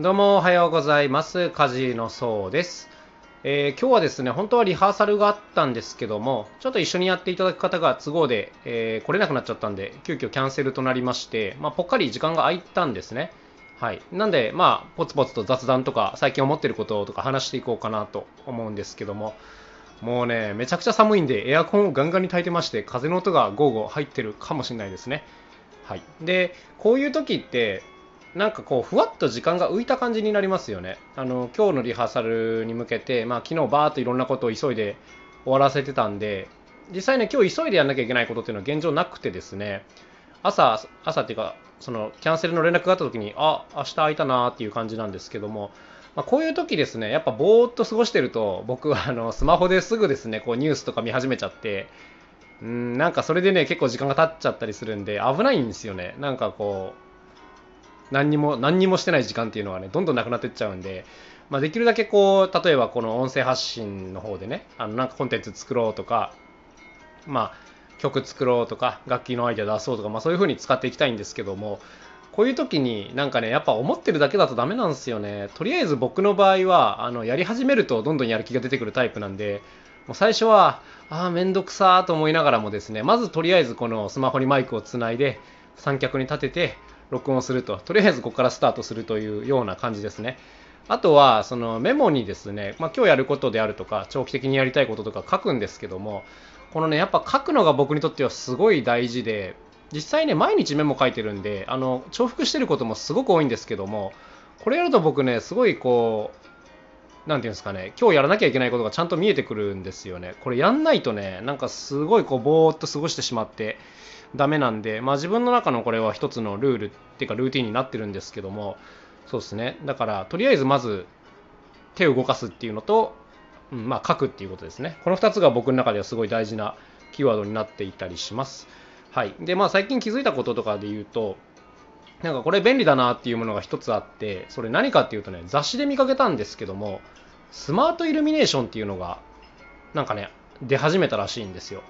どうもおはようございます。カジのそうです、えー今日はですね、本当はリハーサルがあったんですけども、ちょっと一緒にやっていただく方が都合で、えー来れなくなっちゃったんで、急遽キャンセルとなりまして、まあ、ぽっかり時間が空いたんですね。はい。なんで、まあ、ポツポツと雑談とか、最近思ってることとか話していこうかなと思うんですけども、もうね、めちゃくちゃ寒いんで、エアコンをガンガンに焚いてまして、風の音がゴーゴー入ってるかもしれないですね。はい。で、こういう時って、なんかこうふわっと時間が浮いた感じになりますよね。あの今日のリハーサルに向けて、まあ、昨日バーっといろんなことを急いで終わらせてたんで、実際ね、今日急いでやんなきゃいけないことっていうのは現状なくてですね、朝、朝っていうか、そのキャンセルの連絡があった時に、あ、明日空いたなーっていう感じなんですけども、まあ、こういう時ですね、やっぱぼーっと過ごしてると、僕はあのスマホですぐですね、こうニュースとか見始めちゃって、うん、なんかそれでね、結構時間が経っちゃったりするんで、危ないんですよね。なんかこう、何にも何にもしてない時間っていうのがねどんどんなくなってっちゃうんで、まあ、できるだけこう例えばこの音声発信の方でねあのなんかコンテンツ作ろうとかまあ曲作ろうとか楽器のアイデア出そうとか、まあ、そういう風に使っていきたいんですけどもこういう時になんかねやっぱ思ってるだけだとダメなんですよね。とりあえず僕の場合はあのやり始めるとどんどんやる気が出てくるタイプなんでもう最初はああめんどくさーと思いながらもですねまずとりあえずこのスマホにマイクをつないで三脚に立てて録音すると。とりあえずここからスタートするというような感じですね。あとはそのメモにですね、まあ、今日やることであるとか長期的にやりたいこととか書くんですけどもこのねやっぱ書くのが僕にとってはすごい大事で実際ね毎日メモ書いてるんであの重複してることもすごく多いんですけどもこれやると僕ねすごいこうなんていうんですかね今日やらなきゃいけないことがちゃんと見えてくるんですよね。これやんないとねなんかすごいこうぼーっと過ごしてしまってダメなんで、まあ、自分の中のこれは一つのルールっていうかルーティンになってるんですけどもそうですね。だからとりあえずまず手を動かすっていうのと、うん、まあ書くっていうことですね。この2つが僕の中ではすごい大事なキーワードになっていたりします。はい。でまあ最近気づいたこととかで言うとなんかこれ便利だなっていうものが一つあってそれ何かっていうとね雑誌で見かけたんですけどもスマートイルミネーションっていうのがなんかね出始めたらしいんですよ。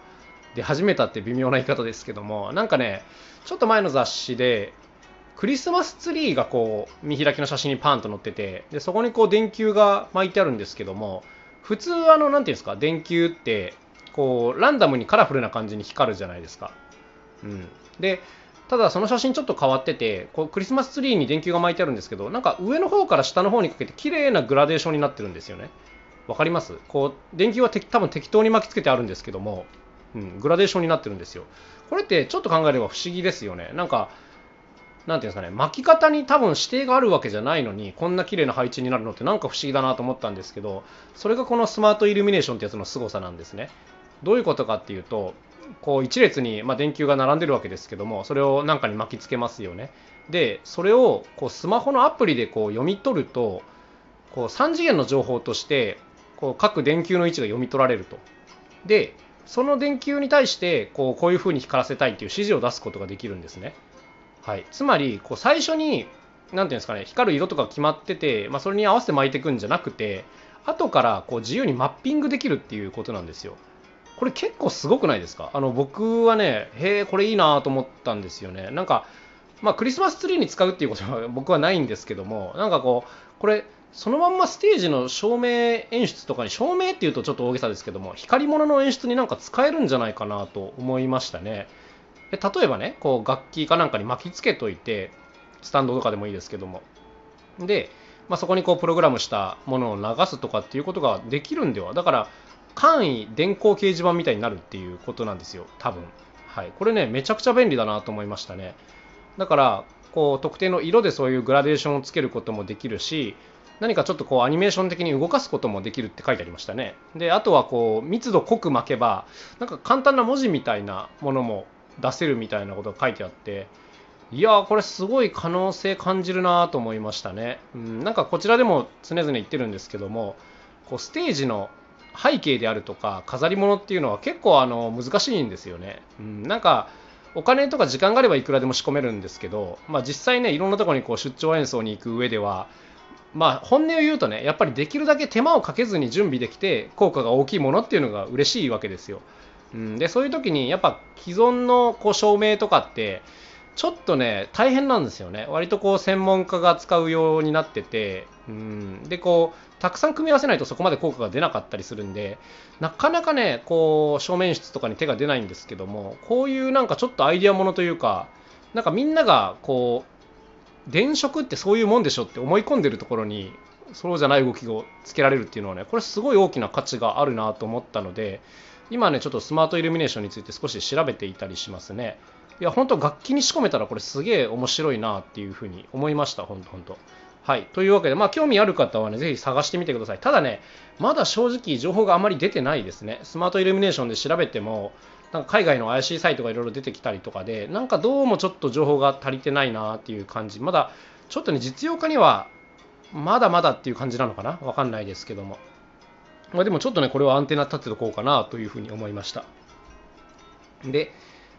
出始めたって微妙な言い方ですけどもなんかねちょっと前の雑誌でクリスマスツリーがこう見開きの写真にパンと載っててでそこにこう電球が巻いてあるんですけども普通あの何ていうんですか電球ってこうランダムにカラフルな感じに光るじゃないですか、うん、でただその写真ちょっと変わっててこうクリスマスツリーに電球が巻いてあるんですけどなんか上の方から下の方にかけて綺麗なグラデーションになってるんですよね。わかります？こう電球はて多分適当に巻きつけてあるんですけどもうん、グラデーションになってるんですよ。これってちょっと考えれば不思議ですよね。なんか、なんていうんですかね、巻き方に多分指定があるわけじゃないのに、こんな綺麗な配置になるのってなんか不思議だなと思ったんですけど、それがこのスマートイルミネーションってやつの凄さなんですね。どういうことかっていうと、こう一列に、まあ、電球が並んでるわけですけども、それをなんかに巻きつけますよね。で、それをこうスマホのアプリでこう読み取ると、こう3次元の情報として、こう各電球の位置が読み取られると。で、その電球に対してこうこういう風に光らせたいっていう指示を出すことができるんですね。はい、つまりこう最初に何ていうんですかね光る色とか決まってて、まあ、それに合わせて巻いていくんじゃなくて後からこう自由にマッピングできるっていうことなんですよ。これ結構すごくないですか？あの僕はねへえこれいいなと思ったんですよね。なんかまあクリスマスツリーに使うっていうことは僕はないんですけどもなんかこうこれそのまんまステージの照明演出とかに照明っていうとちょっと大げさですけども光り物の演出になんか使えるんじゃないかなと思いましたね。で例えばねこう楽器かなんかに巻きつけといてスタンドとかでもいいですけども。で、まあ、そこにこうプログラムしたものを流すとかっていうことができるんではだから簡易電光掲示板みたいになるっていうことなんですよ多分。はい。これねめちゃくちゃ便利だなと思いましたね。だからこう特定の色でそういうグラデーションをつけることもできるし何かちょっとこうアニメーション的に動かすこともできるって書いてありましたね。で、あとはこう密度濃く巻けば、なんか簡単な文字みたいなものも出せるみたいなことが書いてあって、いやー、これすごい可能性感じるなと思いましたね。うん、なんかこちらでも常々言ってるんですけども、こうステージの背景であるとか飾り物っていうのは結構あの難しいんですよね。うん、なんかお金とか時間があればいくらでも仕込めるんですけど、まあ、実際ねいろんなところにこう出張演奏に行く上ではまあ本音を言うとねやっぱりできるだけ手間をかけずに準備できて効果が大きいものっていうのが嬉しいわけですよ。うん、でそういう時にやっぱ既存のこう照明とかってちょっとね、大変なんですよね。割とこう、専門家が使うようになってて、うん、で、こう、たくさん組み合わせないとそこまで効果が出なかったりするんで、なかなかね、こう、正面室とかに手が出ないんですけども、こういうなんかちょっとアイディアものというか、なんかみんながこう、電飾ってそういうもんでしょって思い込んでるところに、そうじゃない動きをつけられるっていうのはね、これすごい大きな価値があるなと思ったので、今ね、ちょっとスマートイルミネーションについて少し調べていたりしますね。いや、本当楽器に仕込めたらこれすげえ面白いなっていうふうに思いました、本当本当。はい。というわけで、まあ、興味ある方はね、ぜひ探してみてください。ただね、まだ正直情報があまり出てないですね。スマートイルミネーションで調べても、なんか海外の怪しいサイトがいろいろ出てきたりとかで、なんかどうもちょっと情報が足りてないなっていう感じ。まだ、ちょっとね、実用化には、まだまだっていう感じなのかな？わかんないですけども。まあ、でもちょっとね、これはアンテナ立てとこうかなというふうに思いました。で、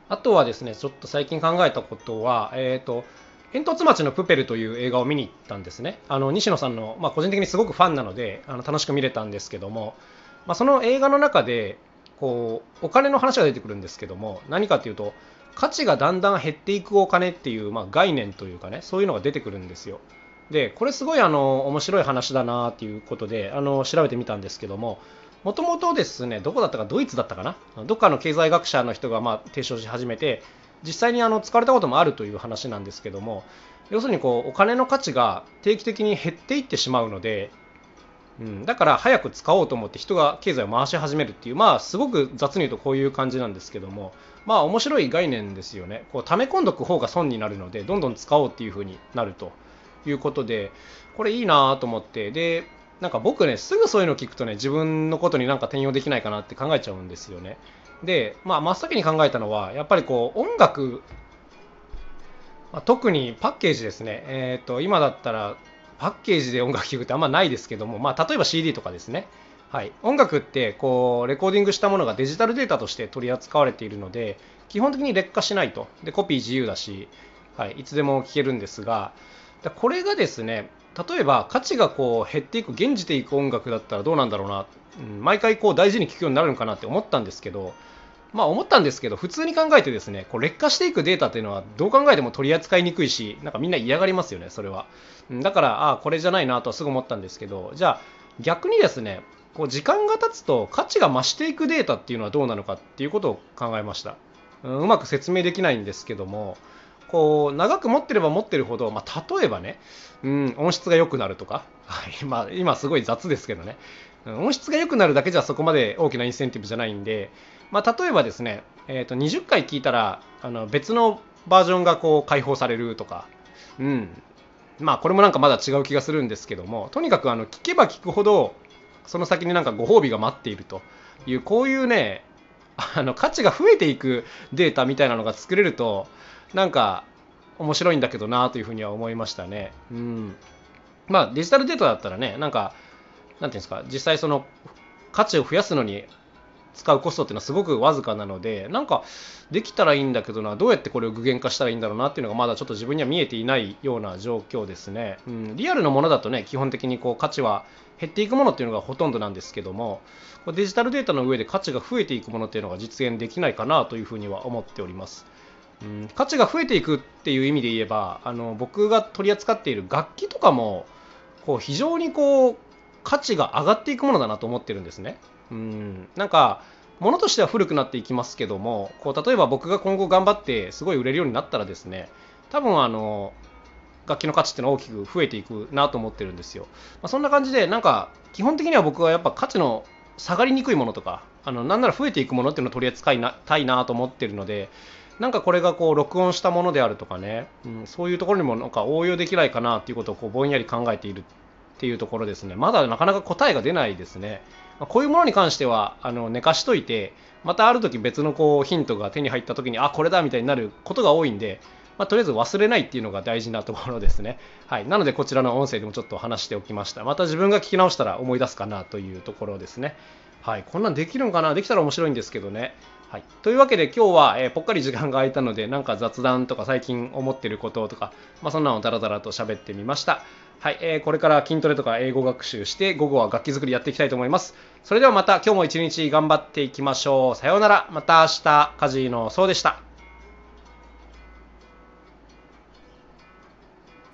あとはですね、ちょっと最近考えたことは、えっ、ー、と、煙突町のプペルという映画を見に行ったんですね。あの西野さんの、まあ、個人的にすごくファンなのであの楽しく見れたんですけども、まあ、その映画の中でこうお金の話が出てくるんですけども何かっていうと価値がだんだん減っていくお金っていう、まあ、概念というかねそういうのが出てくるんですよ。でこれすごいあの面白い話だなっていうことであの調べてみたんですけどももともとですねどこだったかドイツだったかな？どっかの経済学者の人がまあ提唱し始めて実際にあの使われたこともあるという話なんですけども要するにこうお金の価値が定期的に減っていってしまうので、うん、だから早く使おうと思って人が経済を回し始めるっていうまあすごく雑に言うとこういう感じなんですけどもまあ面白い概念ですよね。こう溜め込んどく方が損になるのでどんどん使おうっていう風になるということでこれいいなと思って。でなんか僕ねすぐそういうの聞くとね自分のことになんか転用できないかなって考えちゃうんですよね。で、まあ、真っ先に考えたのは、やっぱりこう、音楽、ま、特にパッケージですね。えっ、ー、と、今だったら、パッケージで音楽聴くってあんまないですけども、まあ、例えば CD とかですね。はい、音楽ってこうレコーディングしたものがデジタルデータとして取り扱われているので基本的に劣化しないと。でコピー自由だし、はい、いつでも聴けるんですがこれがですね例えば価値がこう減っていく減じていく音楽だったらどうなんだろうな、うん、毎回こう大事に聴くようになるのかなって思ったんですけどまあ思ったんですけど、普通に考えてですね、こう劣化していくデータっていうのはどう考えても取り扱いにくいし、なんかみんな嫌がりますよね、それは。だから、ああ、これじゃないなとはすぐ思ったんですけど、じゃあ逆にですね、こう時間が経つと価値が増していくデータっていうのはどうなのかっていうことを考えました。う、まく説明できないんですけども、こう長く持ってれば持ってるほど、まあ、例えばね、うん、音質が良くなるとか、はいまあ、今すごい雑ですけどね、音質が良くなるだけじゃそこまで大きなインセンティブじゃないんで、まあ、例えばですね、えー、と20回聞いたらあの別のバージョンがこう解放されるとか、うん、まあこれもなんかまだ違う気がするんですけども。とにかくあの聞けば聞くほどその先になんかご褒美が待っているというこういうねあの価値が増えていくデータみたいなのが作れるとなんか面白いんだけどなというふうには思いましたね。うん、まあデジタルデータだったらねなんかなんていうんですか実際その価値を増やすのに使うコストっていうのはすごくわずかなのでなんかできたらいいんだけどなどうやってこれを具現化したらいいんだろうなっていうのがまだちょっと自分には見えていないような状況ですね、うん、リアルのものだとね基本的にこう価値は減っていくものっていうのがほとんどなんですけどもデジタルデータの上で価値が増えていくものっていうのが実現できないかなというふうには思っております、うん、価値が増えていくっていう意味で言えばあの僕が取り扱っている楽器とかもこう非常にこう価値が上がっていくものだなと思ってるんですね。うん、なんかものとしては古くなっていきますけどもこう例えば僕が今後頑張ってすごい売れるようになったらですね多分あの楽器の価値ってのは大きく増えていくなと思ってるんですよ、まあ、そんな感じでなんか基本的には僕はやっぱ価値の下がりにくいものとかあのなんなら増えていくものっていうのを取り扱いたいなと思ってるのでなんかこれがこう録音したものであるとかね、うん、そういうところにもなんか応用できないかなっていうことをこうぼんやり考えているっていうところですね。まだなかなか答えが出ないですね。まこういうものに関してはあの寝かしといてまたある時別のこうヒントが手に入った時にあこれだみたいになることが多いんで、まあ、とりあえず忘れないっていうのが大事なところですね、はい、なのでこちらの音声でもちょっと話しておきました。また自分が聞き直したら思い出すかなというところですね。はい、こんなんできるのかな？できたら面白いんですけどね。はい、というわけで今日は、えー、ぽっかり時間が空いたのでなんか雑談とか最近思ってることとか、まあ、そんなのをダラダラと喋ってみました。はい、えー、これから筋トレとか英語学習して午後は楽器作りやっていきたいと思います。それではまた今日も一日頑張っていきましょう。さようなら。また明日、カジーのそうでした。